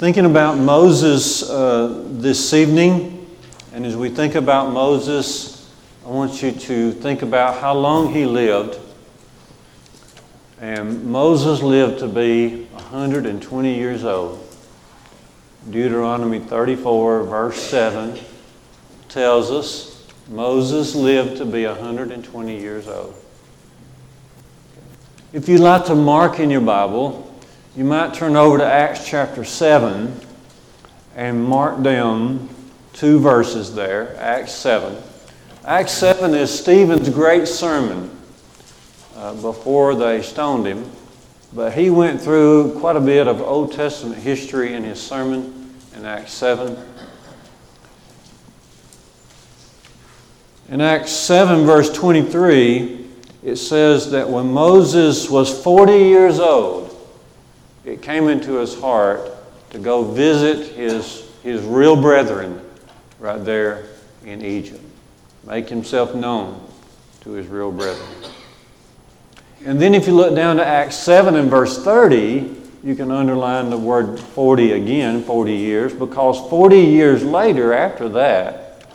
thinking about Moses uh, this evening, and as we think about Moses, I want you to think about how long he lived. And Moses lived to be 120 years old. Deuteronomy 34, verse 7, tells us Moses lived to be 120 years old. If you'd like to mark in your Bible, you might turn over to Acts chapter 7 and mark down two verses there, Acts 7. Acts 7 is Stephen's great sermon uh, before they stoned him, but he went through quite a bit of Old Testament history in his sermon in Acts 7. In Acts 7, verse 23, it says that when Moses was 40 years old, it came into his heart to go visit his, his real brethren right there in Egypt, make himself known to his real brethren. And then if you look down to Acts 7 and verse 30, you can underline the word 40 again, 40 years, because 40 years later, after that,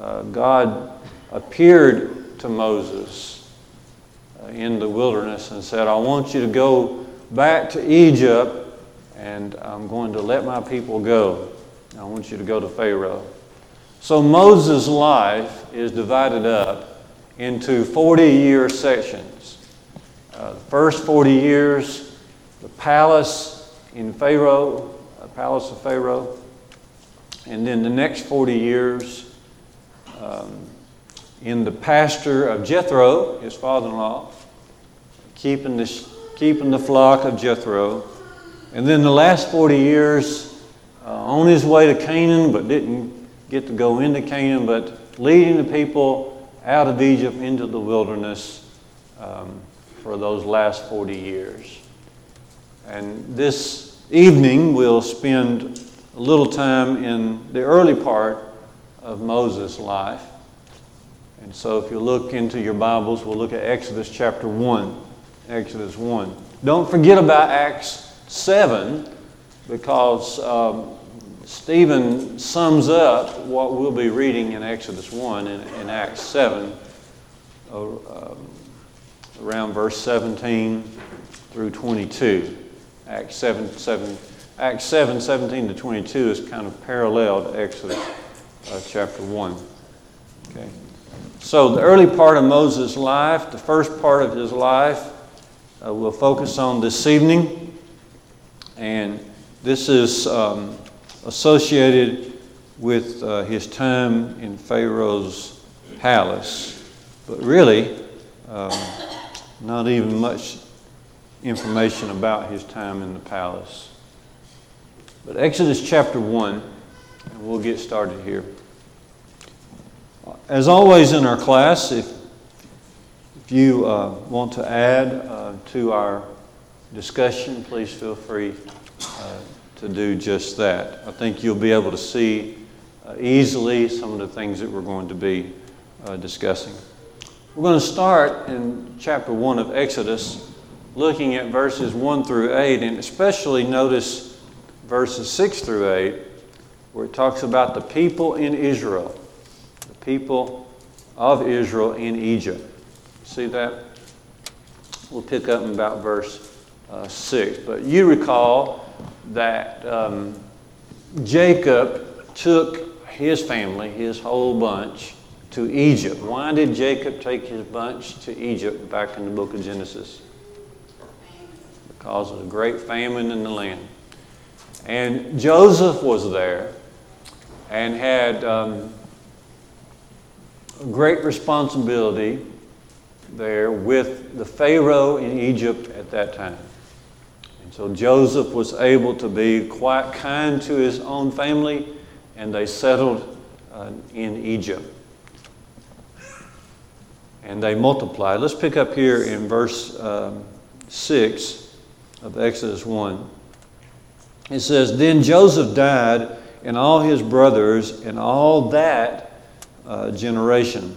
uh, God appeared to Moses uh, in the wilderness and said, I want you to go back to Egypt, and I'm going to let my people go. I want you to go to Pharaoh. So Moses' life is divided up into 40 year sections. Uh, the first 40 years, the palace in Pharaoh, the palace of Pharaoh. And then the next 40 years, um, in the pasture of Jethro, his father in law, keeping the keeping the flock of Jethro. And then the last 40 years uh, on his way to Canaan, but didn't get to go into Canaan, but leading the people out of Egypt into the wilderness um, for those last 40 years. And this evening, we'll spend a little time in the early part of Moses' life. And so, if you look into your Bibles, we'll look at Exodus chapter 1. Exodus 1. Don't forget about Acts 7 because um, Stephen sums up what we'll be reading in Exodus 1 and in, in Acts 7 uh, um, around verse 17 through 22. Acts 7, 7, Acts 7, 17 to 22 is kind of parallel to Exodus uh, chapter 1. Okay. So the early part of Moses' life, the first part of his life, uh, we'll focus on this evening. And this is um, associated with uh, his time in Pharaoh's palace, but really, um, not even much information about his time in the palace. But Exodus chapter 1, and we'll get started here. As always in our class, if if you uh, want to add uh, to our discussion, please feel free uh, to do just that. I think you'll be able to see uh, easily some of the things that we're going to be uh, discussing. We're going to start in chapter 1 of Exodus, looking at verses 1 through 8, and especially notice verses 6 through 8, where it talks about the people in Israel, the people of Israel in Egypt. See that? We'll pick up in about verse uh, 6. But you recall that um, Jacob took his family, his whole bunch, to Egypt. Why did Jacob take his bunch to Egypt back in the book of Genesis? Because of a great famine in the land. And Joseph was there and had um, great responsibility there with the Pharaoh in Egypt at that time. And so Joseph was able to be quite kind to his own family, and they settled uh, in Egypt. And they multiplied. Let's pick up here in verse um, 6 of Exodus 1. It says, Then Joseph died, and all his brothers, and all that uh, generation.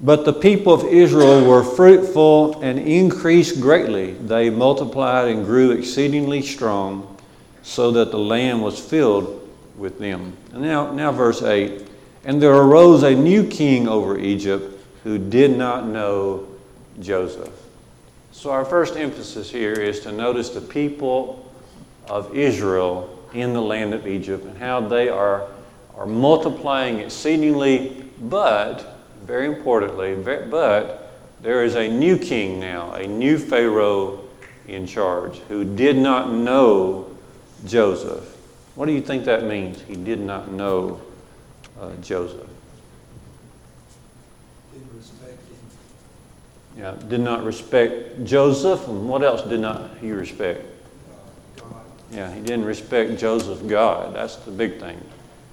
But the people of Israel were fruitful and increased greatly. They multiplied and grew exceedingly strong, so that the land was filled with them. And now, now verse 8. And there arose a new king over Egypt who did not know Joseph. So, our first emphasis here is to notice the people of Israel in the land of Egypt and how they are, are multiplying exceedingly, but, very importantly, but there is a new king now, a new Pharaoh in charge who did not know Joseph. What do you think that means? He did not know uh, Joseph. Didn't respect him. Yeah, did not respect Joseph, and what else did not he respect? God. Yeah, he didn't respect Joseph God. That's the big thing.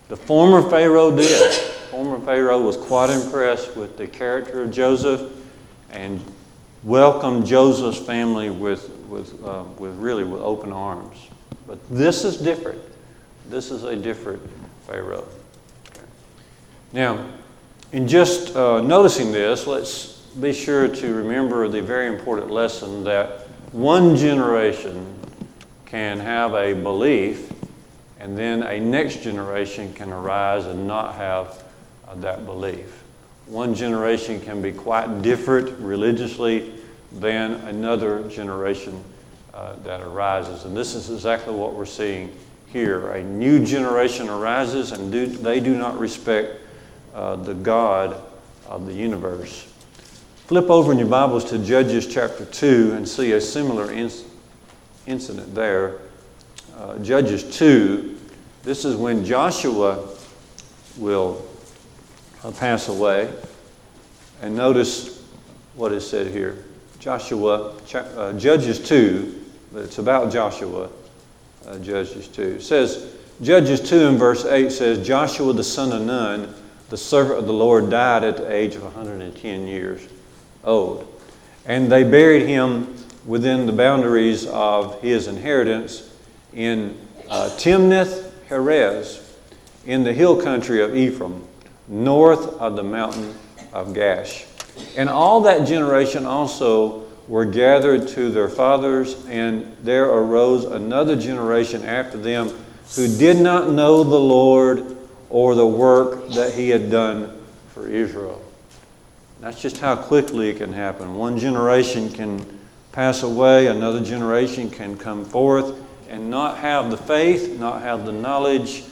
The former Pharaoh did. Former Pharaoh was quite impressed with the character of Joseph and welcomed Joseph's family with, with, uh, with really with open arms. But this is different. This is a different Pharaoh. Now, in just uh, noticing this, let's be sure to remember the very important lesson that one generation can have a belief, and then a next generation can arise and not have uh, that belief. One generation can be quite different religiously than another generation uh, that arises. And this is exactly what we're seeing here. A new generation arises, and do, they do not respect uh, the God of the universe. Flip over in your Bibles to Judges chapter 2 and see a similar inc- incident there. Uh, Judges 2, this is when Joshua will pass away. And notice what is said here. Joshua, uh, Judges 2, but it's about Joshua, uh, Judges 2. It says, Judges 2 and verse 8 says, Joshua the son of Nun, the servant of the Lord, died at the age of 110 years old. And they buried him within the boundaries of his inheritance in uh, Timnath Heres, in the hill country of Ephraim, north of the mountain of Gaash. And all that generation also were gathered to their fathers, and there arose another generation after them who did not know the Lord or the work that he had done for Israel. That's just how quickly it can happen. One generation can pass away, another generation can come forth and not have the faith, not have the knowledge,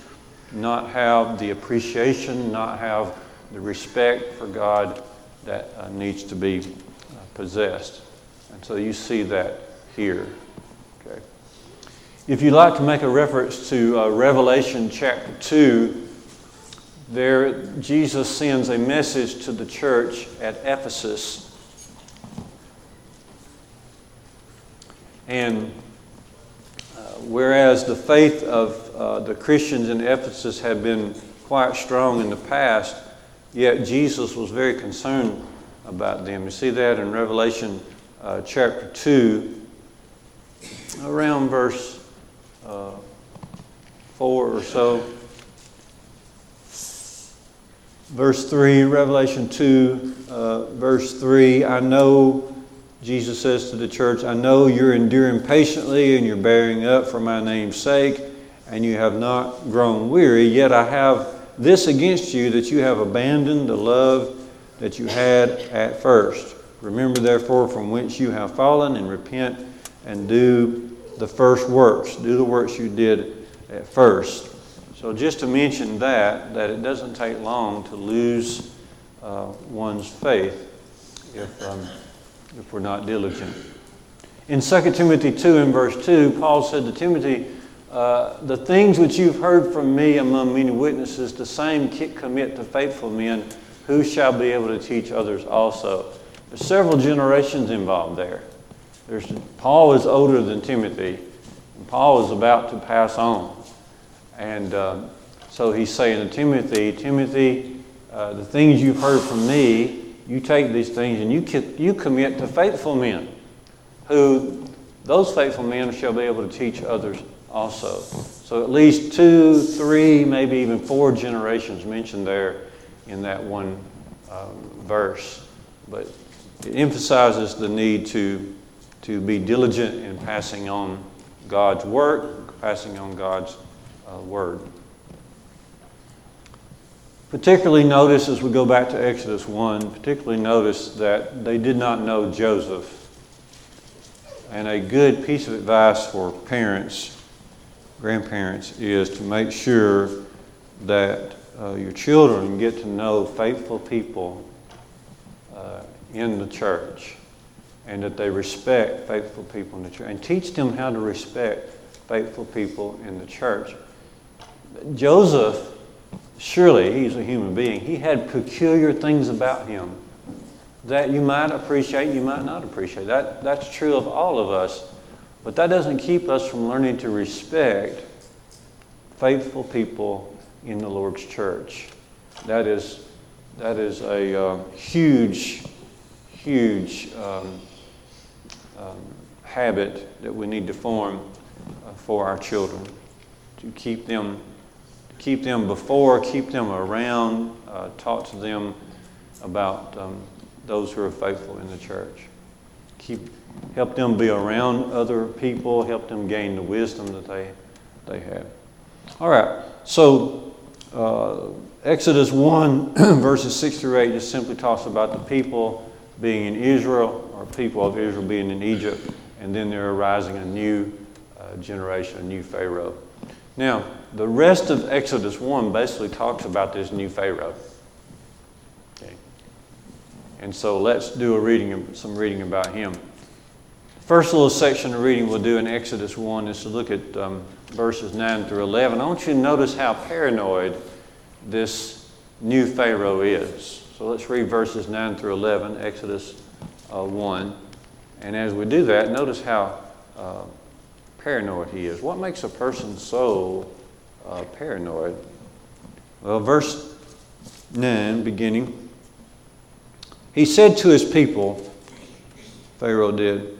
not have the appreciation, not have the respect for God that uh, needs to be uh, possessed. And so you see that here. Okay. If you'd like to make a reference to uh, Revelation chapter 2, there Jesus sends a message to the church at Ephesus. And uh, whereas the faith of uh, the Christians in Ephesus had been quite strong in the past, yet Jesus was very concerned about them. You see that in Revelation uh, chapter 2, around verse uh, 4 or so. Verse 3, Revelation 2, uh, verse 3, I know, Jesus says to the church, I know you're enduring patiently and you're bearing up for my name's sake, and you have not grown weary, yet I have this against you that you have abandoned the love that you had at first. Remember, therefore, from whence you have fallen, and repent and do the first works. Do the works you did at first. So, just to mention that, that it doesn't take long to lose uh, one's faith if, um, if we're not diligent. In 2 Timothy 2 and verse 2, Paul said to Timothy, uh, The things which you've heard from me among many witnesses, the same commit to faithful men who shall be able to teach others also. There's several generations involved there. There's, Paul is older than Timothy, and Paul is about to pass on. And um, so he's saying to Timothy, Timothy, uh, the things you've heard from me, you take these things and you, you commit to faithful men, who those faithful men shall be able to teach others also. So at least two, three, maybe even four generations mentioned there in that one um, verse. But it emphasizes the need to, to be diligent in passing on God's work, passing on God's uh, word. Particularly notice as we go back to Exodus 1, particularly notice that they did not know Joseph. And a good piece of advice for parents, grandparents, is to make sure that uh, your children get to know faithful people uh, in the church and that they respect faithful people in the church and teach them how to respect faithful people in the church. Joseph surely he's a human being. He had peculiar things about him that you might appreciate, you might not appreciate. That, that's true of all of us. But that doesn't keep us from learning to respect faithful people in the Lord's church. That is, that is a uh, huge, huge um, um, habit that we need to form uh, for our children to keep them keep them before, keep them around, uh, talk to them about um, those who are faithful in the church. Keep, help them be around other people, help them gain the wisdom that they, they have. All right, so uh, Exodus 1, verses 6 through 8, just simply talks about the people being in Israel, or people of Israel being in Egypt, and then there arising a new uh, generation, a new Pharaoh. Now, the rest of Exodus 1 basically talks about this new Pharaoh. Okay. And so let's do a reading, some reading about him. First little section of reading we'll do in Exodus 1 is to look at um, verses 9 through 11. I want you to notice how paranoid this new Pharaoh is. So let's read verses 9 through 11, Exodus uh, 1. And as we do that, notice how uh, paranoid he is. What makes a person so uh, paranoid? Well, verse 9, beginning, he said to his people, Pharaoh did,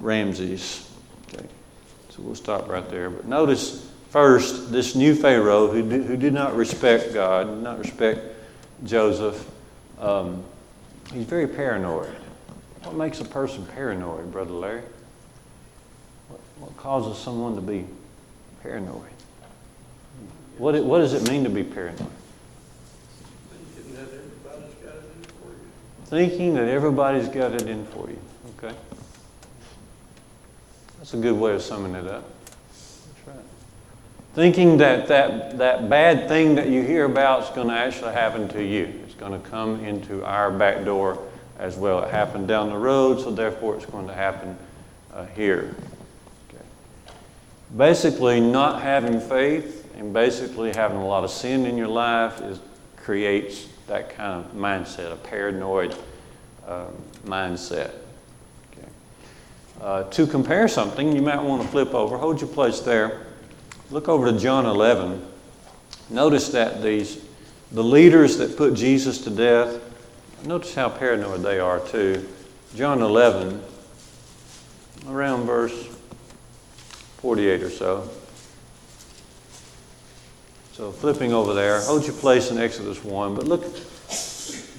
Ramses. Okay. So we'll stop right there. But notice first this new Pharaoh who, who did not respect God, did not respect Joseph. Um, he's very paranoid. What makes a person paranoid, Brother Larry? What, what causes someone to be paranoid? What, what does it mean to be paranoid? Thinking that everybody's got it in for you. Okay? That's a good way of summing it up. That's right. Thinking that that, that bad thing that you hear about is going to actually happen to you. It's going to come into our back door as well. It happened down the road, so therefore it's going to happen uh, here. Okay. Basically, not having faith and basically having a lot of sin in your life is, creates that kind of mindset, a paranoid uh, mindset. Uh, to compare something, you might want to flip over. Hold your place there. Look over to John 11. Notice that these, the leaders that put Jesus to death Notice how paranoid they are, too. John 11, around verse 48 or so. So flipping over there, hold your place in Exodus 1, but look,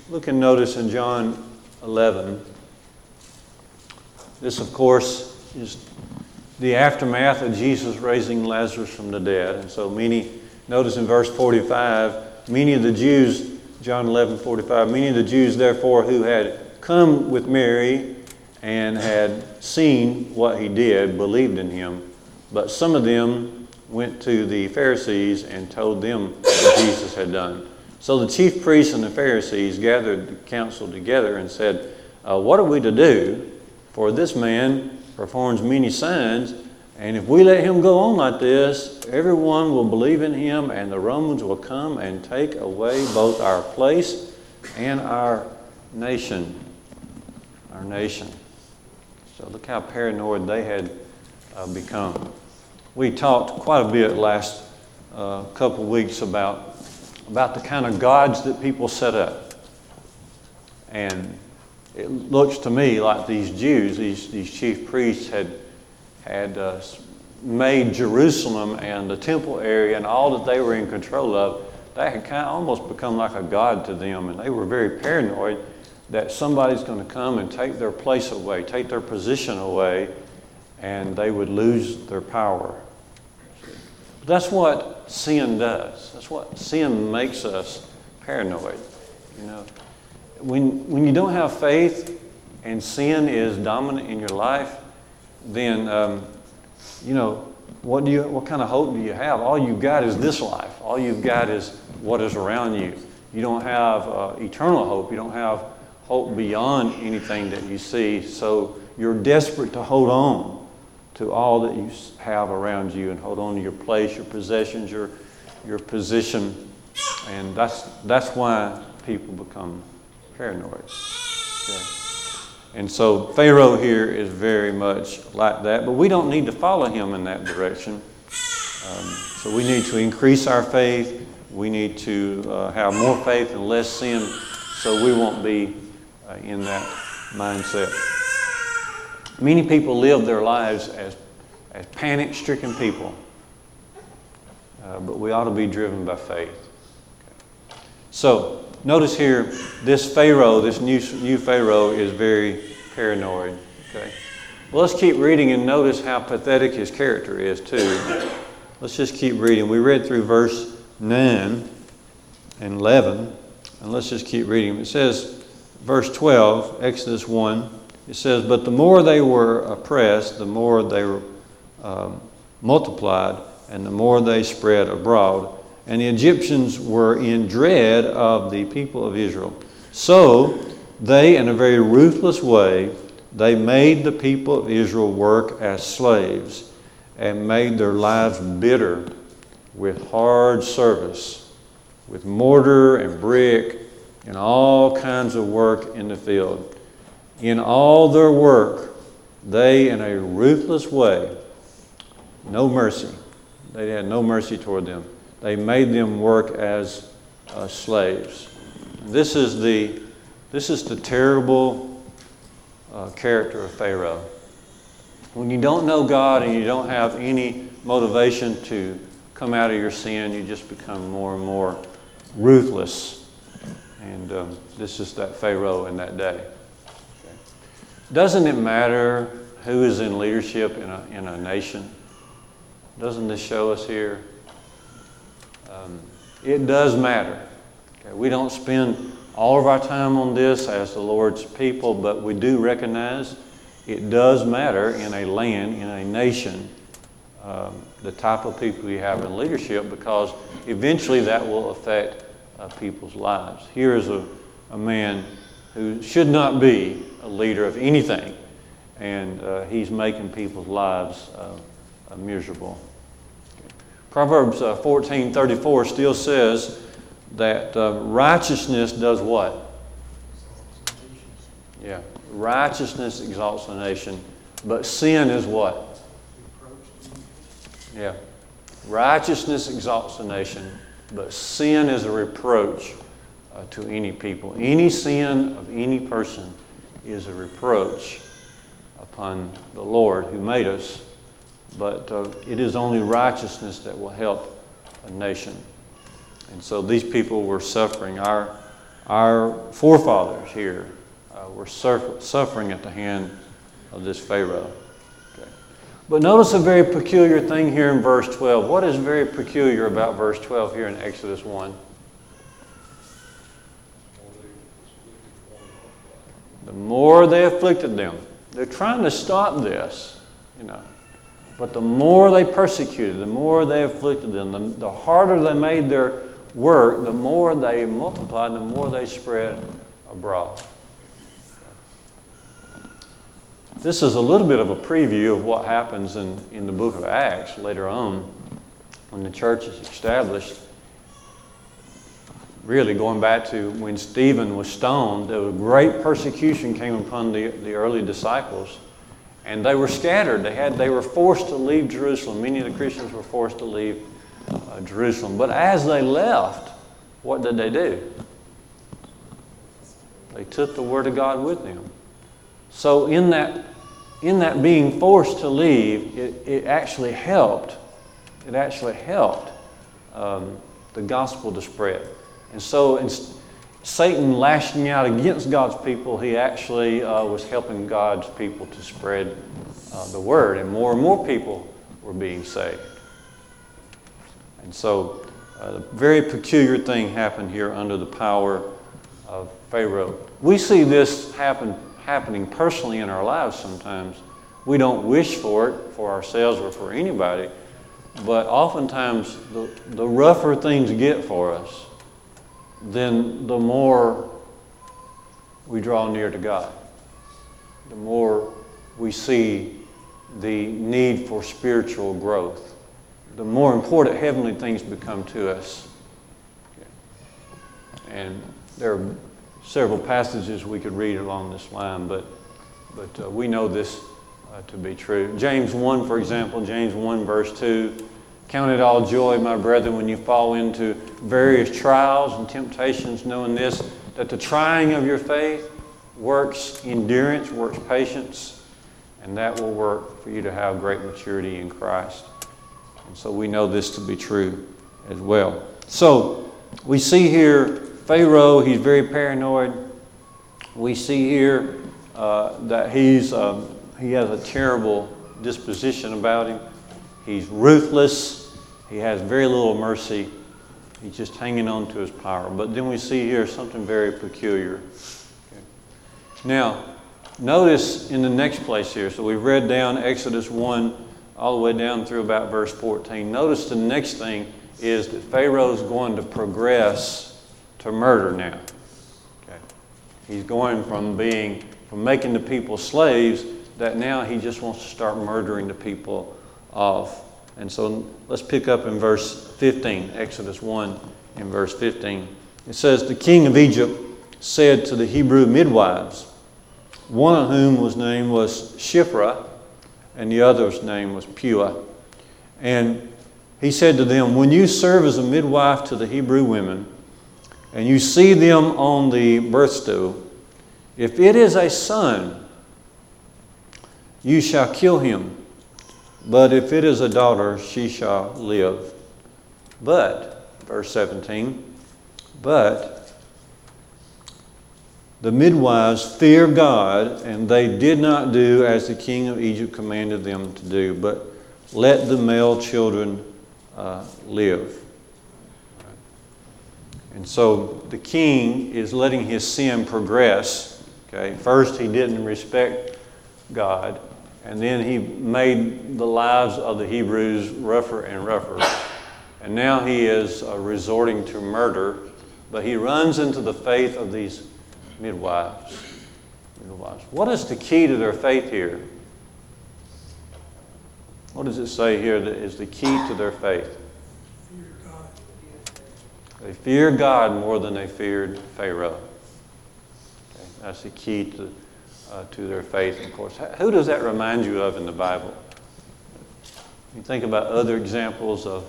look and notice in John 11. This, of course, is the aftermath of Jesus raising Lazarus from the dead. And so many, notice in verse 45, many of the Jews John 11 45. Many of the Jews, therefore, who had come with Mary and had seen what he did, believed in him. But some of them went to the Pharisees and told them what Jesus had done. So the chief priests and the Pharisees gathered the council together and said, uh, What are we to do? For this man performs many signs and if we let him go on like this, everyone will believe in him, and the Romans will come and take away both our place and our nation. Our nation. So look how paranoid they had uh, become. we talked quite a bit last uh, couple weeks about, about the kind of gods that people set up. And it looks to me like these Jews, these, these chief priests, had, had uh, made Jerusalem and the temple area and all that they were in control of, that had kind of almost become like a god to them. And they were very paranoid that somebody's going to come and take their place away, take their position away, and they would lose their power. But that's what sin does. That's what sin makes us paranoid. You know, when, when you don't have faith and sin is dominant in your life, then um, you know what do you what kind of hope do you have? All you've got is this life. All you've got is what is around you. You don't have uh, eternal hope. You don't have hope beyond anything that you see. So you're desperate to hold on to all that you have around you and hold on to your place, your possessions, your your position, and that's that's why people become paranoid. Okay. And so Pharaoh here is very much like that, but we don't need to follow him in that direction. Um, so we need to increase our faith. We need to uh, have more faith and less sin so we won't be uh, in that mindset. Many people live their lives as, as panic stricken people, uh, but we ought to be driven by faith. Okay. So, notice here, this Pharaoh, this new, new Pharaoh, is very paranoid. Okay? Well, let's keep reading and notice how pathetic his character is, too. Let's just keep reading. We read through verse 9 and 11, and let's just keep reading. It says, verse 12, Exodus 1, it says, But the more they were oppressed, the more they were um, multiplied, and the more they spread abroad and the Egyptians were in dread of the people of Israel. So they, in a very ruthless way, they made the people of Israel work as slaves and made their lives bitter with hard service, with mortar and brick and all kinds of work in the field. In all their work, they, in a ruthless way, no mercy, they had no mercy toward them they made them work as uh, slaves. This is the, this is the terrible uh, character of Pharaoh. When you don't know God and you don't have any motivation to come out of your sin, you just become more and more ruthless. And um, this is that Pharaoh in that day. Doesn't it matter who is in leadership in a, in a nation? Doesn't this show us here it does matter. Okay, we don't spend all of our time on this as the Lord's people, but we do recognize it does matter in a land, in a nation, um, the type of people you have in leadership because eventually that will affect uh, people's lives. Here is a, a man who should not be a leader of anything, and uh, he's making people's lives uh, miserable. Proverbs uh, 14 34 still says that uh, righteousness does what? Yeah. Righteousness exalts a nation, but sin is what? Yeah. Righteousness exalts a nation, but sin is a reproach uh, to any people. Any sin of any person is a reproach upon the Lord who made us but uh, it is only righteousness that will help a nation. And so these people were suffering. Our, our forefathers here uh, were suffering at the hand of this Pharaoh. Okay. But notice a very peculiar thing here in verse 12. What is very peculiar about verse 12 here in Exodus 1? The more they afflicted them. They're trying to stop this, you know. But the more they persecuted, the more they afflicted them, the, the harder they made their work, the more they multiplied, the more they spread abroad. This is a little bit of a preview of what happens in, in the book of Acts later on when the church is established. Really, going back to when Stephen was stoned, was great persecution came upon the, the early disciples And they were scattered. They, had, they were forced to leave Jerusalem. Many of the Christians were forced to leave uh, Jerusalem. But as they left, what did they do? They took the Word of God with them. So, in that, in that being forced to leave, it, it actually helped. It actually helped um, the gospel to spread. And so, Satan lashing out against God's people, he actually uh, was helping God's people to spread uh, the word, and more and more people were being saved. And so, uh, a very peculiar thing happened here under the power of Pharaoh. We see this happen, happening personally in our lives sometimes. We don't wish for it for ourselves or for anybody, but oftentimes the, the rougher things get for us, then the more we draw near to God, the more we see the need for spiritual growth, the more important heavenly things become to us. And there are several passages we could read along this line, but, but uh, we know this uh, to be true. James 1, for example, James 1, verse 2 Count it all joy, my brethren, when you fall into various trials and temptations, knowing this, that the trying of your faith works endurance, works patience, and that will work for you to have great maturity in Christ. And so we know this to be true as well. So we see here Pharaoh, he's very paranoid. We see here uh, that he's, um, he has a terrible disposition about him. He's ruthless. He has very little mercy. He's just hanging on to his power. But then we see here something very peculiar. Okay. Now, notice in the next place here, so we've read down Exodus 1 all the way down through about verse 14. Notice the next thing is that Pharaoh's going to progress to murder now. Okay. He's going from being, from making the people slaves, that now he just wants to start murdering the people off. And so let's pick up in verse 15, Exodus 1 in verse 15. It says, The king of Egypt said to the Hebrew midwives, one of whom was name was Shiphrah, and the other's name was Puah. And he said to them, When you serve as a midwife to the Hebrew women, and you see them on the birth stool, if it is a son, you shall kill him but if it is a daughter, she shall live. But, verse 17, but the midwives fear God, and they did not do as the king of Egypt commanded them to do, but let the male children uh, live. And so the king is letting his sin progress. Okay, first he didn't respect God. And then he made the lives of the Hebrews rougher and rougher. And now he is uh, resorting to murder, but he runs into the faith of these midwives. midwives. What is the key to their faith here? What does it say here that is the key to their faith? They fear God more than they feared Pharaoh. Okay, that's the key to uh, to their faith, of course. Who does that remind you of in the Bible? You think about other examples of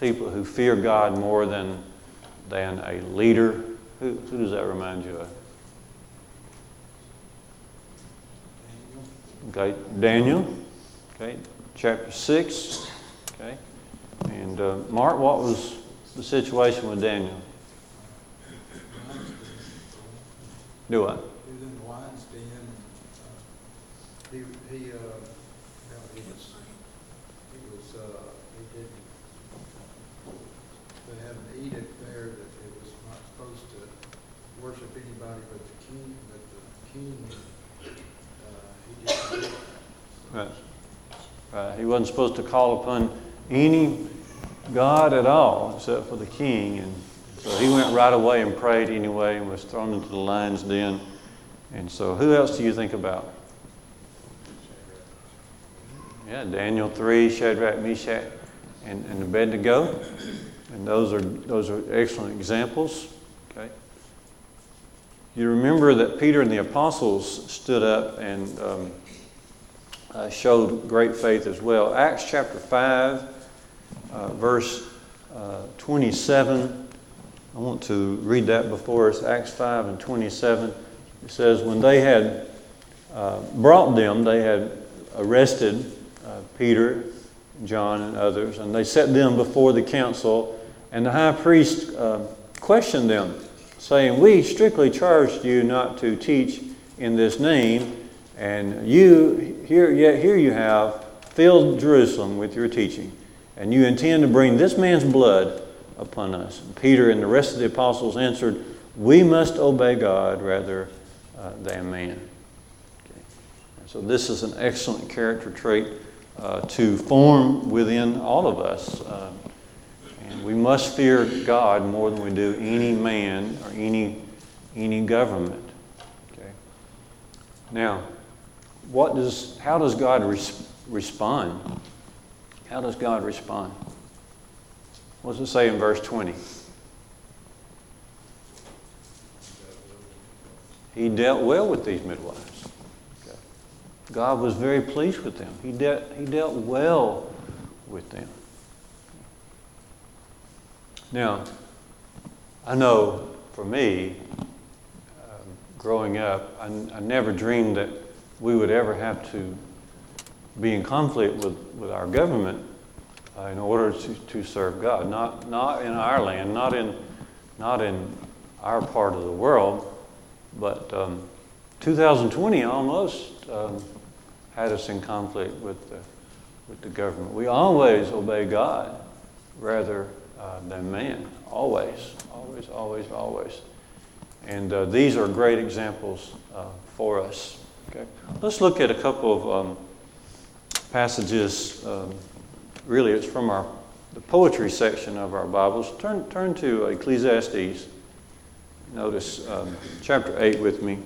people who fear God more than, than a leader. Who, who does that remind you of? Okay, Daniel. Okay, chapter 6. Okay. And uh, Mark, what was the situation with Daniel? Do what? He was in the lion's den. uh, He, he, uh, no, he was, he was, uh, he didn't, they had an edict there that it was not supposed to worship anybody but the king, but the king, uh, he didn't do. Right. Right. He wasn't supposed to call upon any God at all except for the king. And so he went right away and prayed anyway and was thrown into the lion's den. And so who else do you think about? Yeah, Daniel 3, Shadrach, Meshach, and, and Abednego. And those are, those are excellent examples. Okay. You remember that Peter and the apostles stood up and um, uh, showed great faith as well. Acts chapter 5, uh, verse uh, 27. I want to read that before us. Acts 5 and 27. It says, When they had uh, brought them, they had arrested uh, Peter, John, and others, and they set them before the council. And the high priest uh, questioned them, saying, We strictly charged you not to teach in this name, and you here yet here you have filled Jerusalem with your teaching, and you intend to bring this man's blood upon us. And Peter and the rest of the apostles answered, We must obey God rather uh, than man. Okay. So this is an excellent character trait uh, to form within all of us. Uh, and we must fear God more than we do any man or any, any government. Okay. Now, what does, how does God res- respond? How does God respond? What does it say in verse 20? He dealt well with these midwives. God was very pleased with them. He, de- he dealt well with them. Now, I know for me, um, growing up, I, I never dreamed that we would ever have to be in conflict with, with our government uh, in order to, to serve God. Not, not in our land, not in, not in our part of the world, but um, 2020 almost um, had us in conflict with the, with the government. We always obey God rather uh, than man. Always, always, always, always. And uh, these are great examples uh, for us. Okay, let's look at a couple of um, passages. Um, really, it's from our the poetry section of our Bibles. Turn turn to Ecclesiastes. Notice um, chapter 8 with me,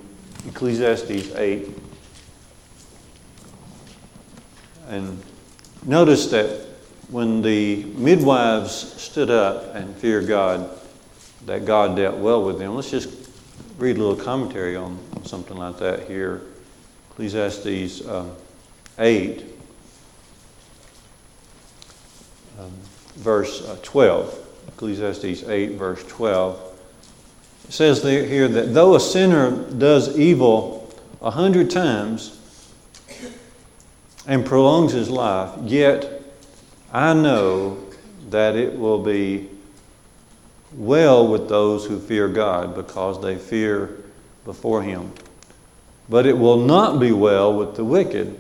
Ecclesiastes 8. And notice that when the midwives stood up and feared God, that God dealt well with them. Let's just read a little commentary on something like that here. Ecclesiastes um, 8, um, verse uh, 12. Ecclesiastes 8, verse 12. It says here that though a sinner does evil a hundred times and prolongs his life, yet I know that it will be well with those who fear God because they fear before Him. But it will not be well with the wicked,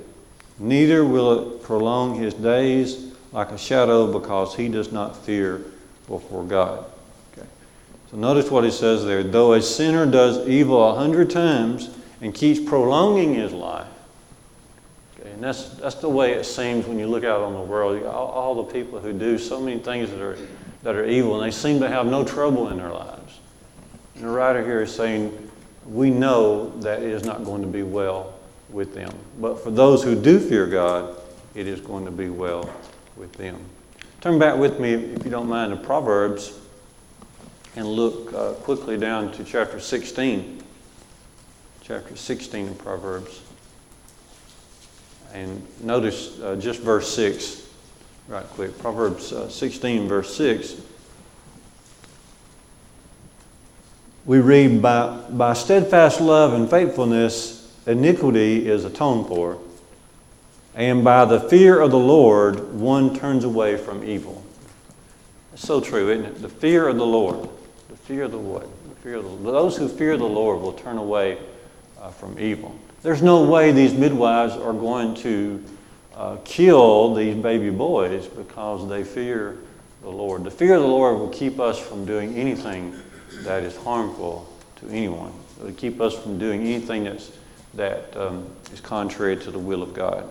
neither will it prolong his days like a shadow because he does not fear before God. So notice what he says there. Though a sinner does evil a hundred times and keeps prolonging his life, okay, and that's, that's the way it seems when you look out on the world. All, all the people who do so many things that are, that are evil, and they seem to have no trouble in their lives. And the writer here is saying, we know that it is not going to be well with them. But for those who do fear God, it is going to be well with them. Turn back with me, if you don't mind, to Proverbs and look uh, quickly down to chapter 16. Chapter 16 of Proverbs. And notice uh, just verse 6, right quick. Proverbs uh, 16, verse 6. we read, by, by steadfast love and faithfulness, iniquity is atoned for, and by the fear of the Lord, one turns away from evil. So true, isn't it? The fear of the Lord. Fear the? The fear the, those who fear the Lord will turn away uh, from evil. There's no way these midwives are going to uh, kill these baby boys because they fear the Lord. The fear of the Lord will keep us from doing anything that is harmful to anyone. It will keep us from doing anything that's, that um, is contrary to the will of God.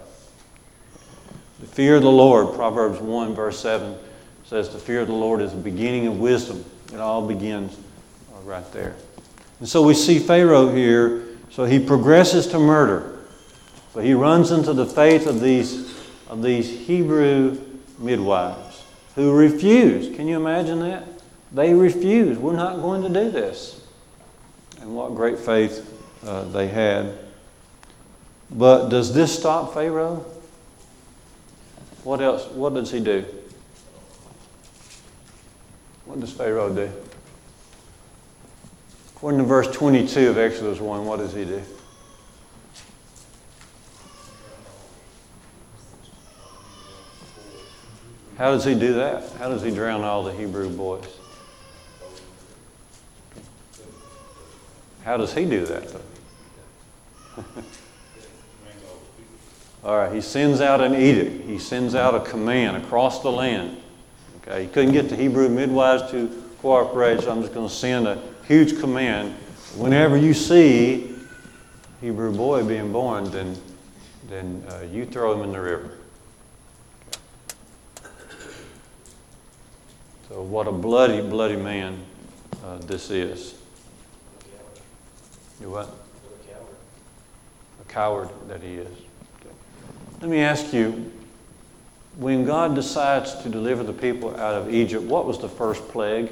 The fear of the Lord, Proverbs 1, verse 7, says the fear of the Lord is the beginning of wisdom. It all begins uh, right there. And so we see Pharaoh here, so he progresses to murder, but he runs into the faith of these, of these Hebrew midwives who refuse. Can you imagine that? They refuse. We're not going to do this. And what great faith uh, they had. But does this stop Pharaoh? What else? What does he do? What does Pharaoh do? According to verse 22 of Exodus 1, what does he do? How does he do that? How does he drown all the Hebrew boys? How does he do that, though? all right, he sends out an edict. He sends out a command across the land. Okay, he couldn't get the Hebrew midwives to cooperate, so I'm just going to send a huge command. Whenever you see Hebrew boy being born, then, then uh, you throw him in the river. So, what a bloody, bloody man uh, this is. You what? A coward that he is. Okay. Let me ask you when God decides to deliver the people out of Egypt, what was the first plague?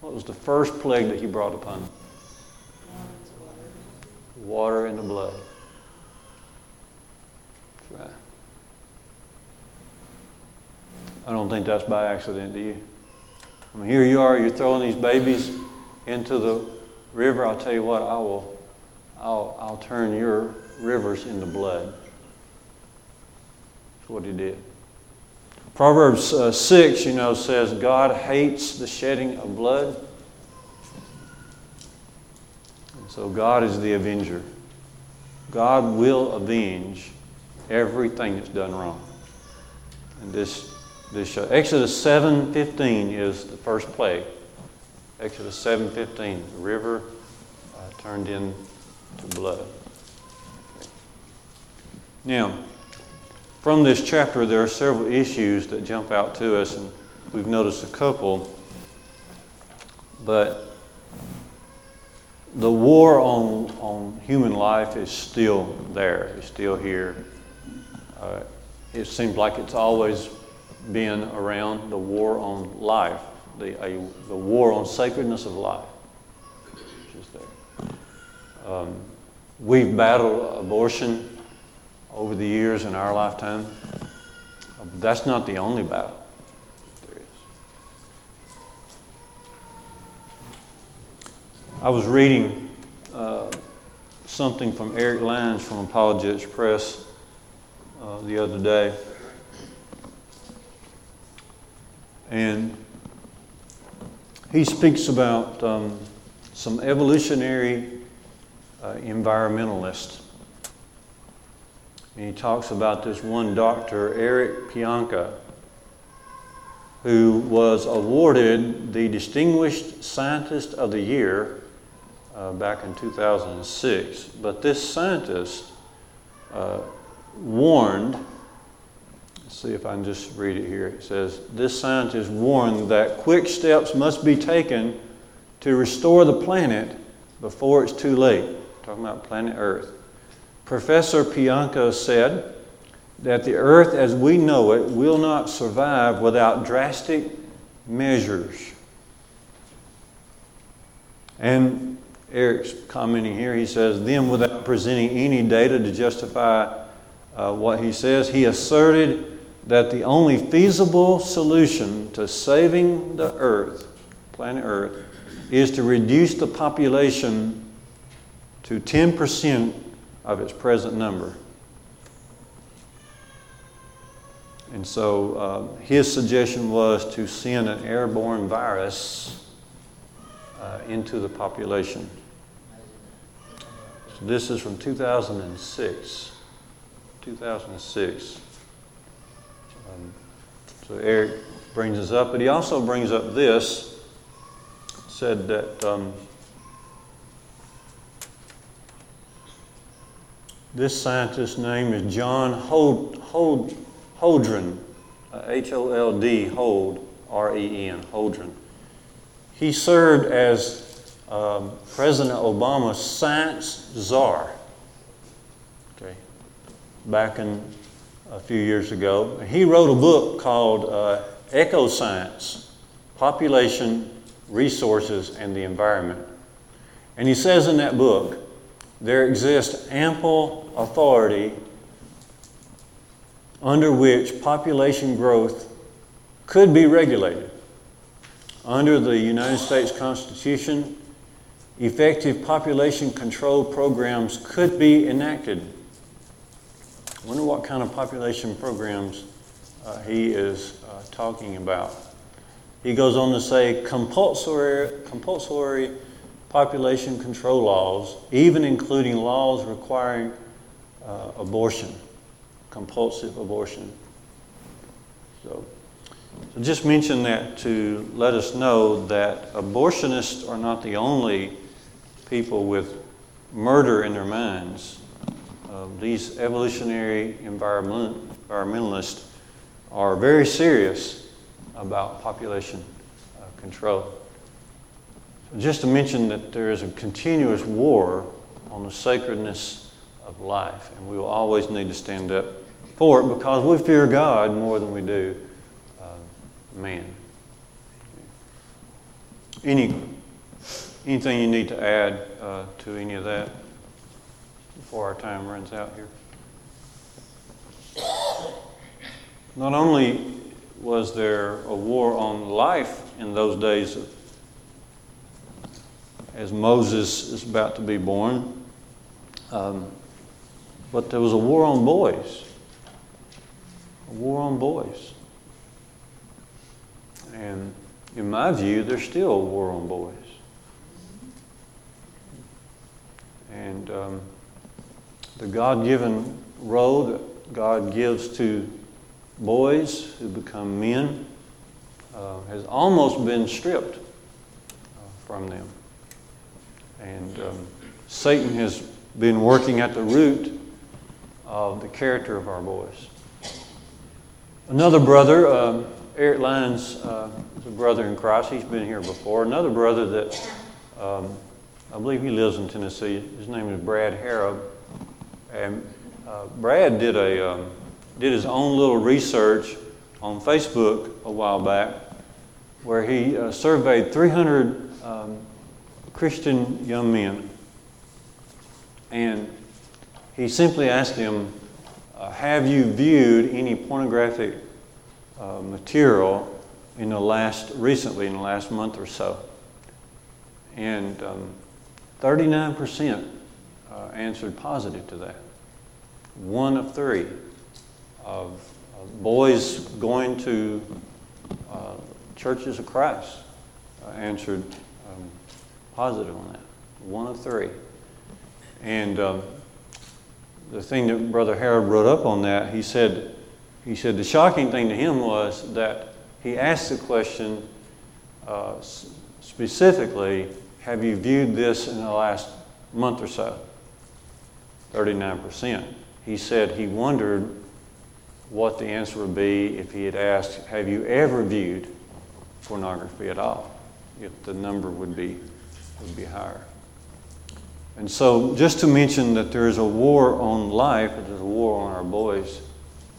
What was the first plague that he brought upon them? Water and the blood. That's right. I don't think that's by accident, do you? I mean, here you are, you're throwing these babies into the river. I'll tell you what, I will, I'll, I'll turn your rivers into blood. What he did. Proverbs uh, 6, you know, says God hates the shedding of blood. And so God is the avenger. God will avenge everything that's done wrong. And this, this uh, Exodus 7.15 is the first plague. Exodus 7.15, the river uh, turned into blood. Now, from this chapter, there are several issues that jump out to us, and we've noticed a couple. But the war on, on human life is still there, it's still here. Uh, it seems like it's always been around the war on life, the, a, the war on sacredness of life. Which is there. Um, we've battled abortion over the years in our lifetime. But that's not the only battle. I was reading uh, something from Eric Lyons from Apologetics Press uh, the other day. And he speaks about um, some evolutionary uh, environmentalists and he talks about this one doctor, Eric Pianka, who was awarded the Distinguished Scientist of the Year uh, back in 2006. But this scientist uh, warned, let's see if I can just read it here. It says, This scientist warned that quick steps must be taken to restore the planet before it's too late. Talking about planet Earth. Professor Pianka said that the earth as we know it will not survive without drastic measures. And Eric's commenting here, he says, then without presenting any data to justify uh, what he says, he asserted that the only feasible solution to saving the earth, planet Earth, is to reduce the population to 10% of its present number. And so uh, his suggestion was to send an airborne virus uh, into the population. So this is from 2006. 2006. Um, so Eric brings this up, but he also brings up this. Said that um, This scientist's name is John Hold, Hold, Holdren, uh, H O L D, Hold, R E N, Holdren. He served as um, President Obama's science czar, okay, back in a few years ago. He wrote a book called uh, Eco Science Population, Resources, and the Environment. And he says in that book, there exists ample authority under which population growth could be regulated. Under the United States Constitution, effective population control programs could be enacted. I wonder what kind of population programs uh, he is uh, talking about. He goes on to say compulsory, compulsory population control laws, even including laws requiring uh, abortion, compulsive abortion. So, so just mention that to let us know that abortionists are not the only people with murder in their minds. Uh, these evolutionary environment, environmentalists are very serious about population uh, control. Just to mention that there is a continuous war on the sacredness of life, and we will always need to stand up for it because we fear God more than we do uh, man. Any, anything you need to add uh, to any of that before our time runs out here? Not only was there a war on life in those days as Moses is about to be born. Um, but there was a war on boys. A war on boys. And in my view, there's still a war on boys. And um, the God given role that God gives to boys who become men uh, has almost been stripped uh, from them. And um, Satan has been working at the root of the character of our boys. Another brother, um, Eric Lyons, uh, is a brother in Christ. He's been here before. Another brother that um, I believe he lives in Tennessee. His name is Brad Harrub. And uh, Brad did, a, um, did his own little research on Facebook a while back where he uh, surveyed 300 um, Christian young men. And he simply asked them, uh, Have you viewed any pornographic uh, material in the last, recently, in the last month or so? And um, 39% uh, answered positive to that. One of three of boys going to uh, churches of Christ uh, answered positive on that. One of three. And um, the thing that Brother Harrub brought up on that, he said, he said the shocking thing to him was that he asked the question uh, specifically, have you viewed this in the last month or so? 39%. He said he wondered what the answer would be if he had asked, have you ever viewed pornography at all? If the number would be would be higher. And so, just to mention that there is a war on life, there's a war on our boys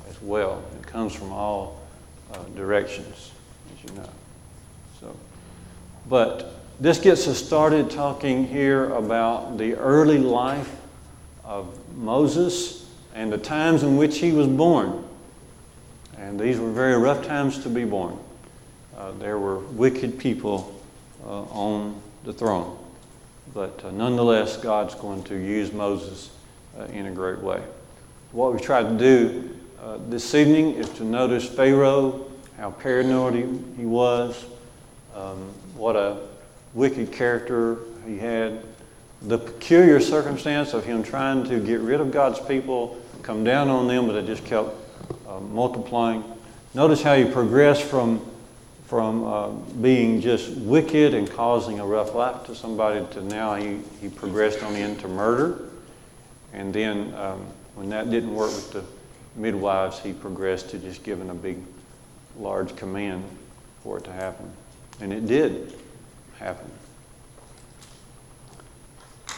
as well. It comes from all uh, directions, as you know. So, but this gets us started talking here about the early life of Moses and the times in which he was born. And these were very rough times to be born. Uh, there were wicked people uh, on the throne. But uh, nonetheless, God's going to use Moses uh, in a great way. What we've tried to do uh, this evening is to notice Pharaoh, how paranoid he, he was, um, what a wicked character he had, the peculiar circumstance of him trying to get rid of God's people, come down on them, but it just kept uh, multiplying. Notice how he progressed from from uh, being just wicked and causing a rough life to somebody to now he, he progressed on into murder. And then um, when that didn't work with the midwives, he progressed to just giving a big, large command for it to happen. And it did happen.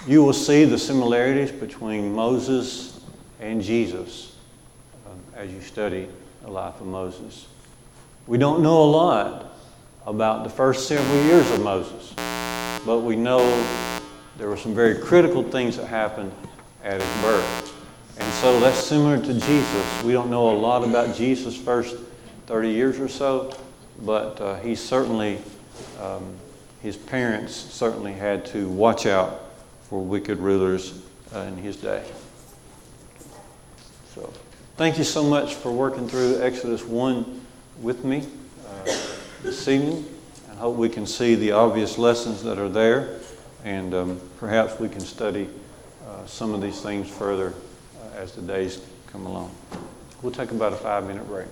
You will see the similarities between Moses and Jesus uh, as you study the life of Moses. We don't know a lot about the first several years of Moses, but we know there were some very critical things that happened at his birth. And so that's similar to Jesus. We don't know a lot about Jesus' first 30 years or so, but uh, he certainly, um, his parents certainly had to watch out for wicked rulers uh, in his day. So, thank you so much for working through Exodus 1 with me uh, this evening. I hope we can see the obvious lessons that are there, and um, perhaps we can study uh, some of these things further uh, as the days come along. We'll take about a five minute break.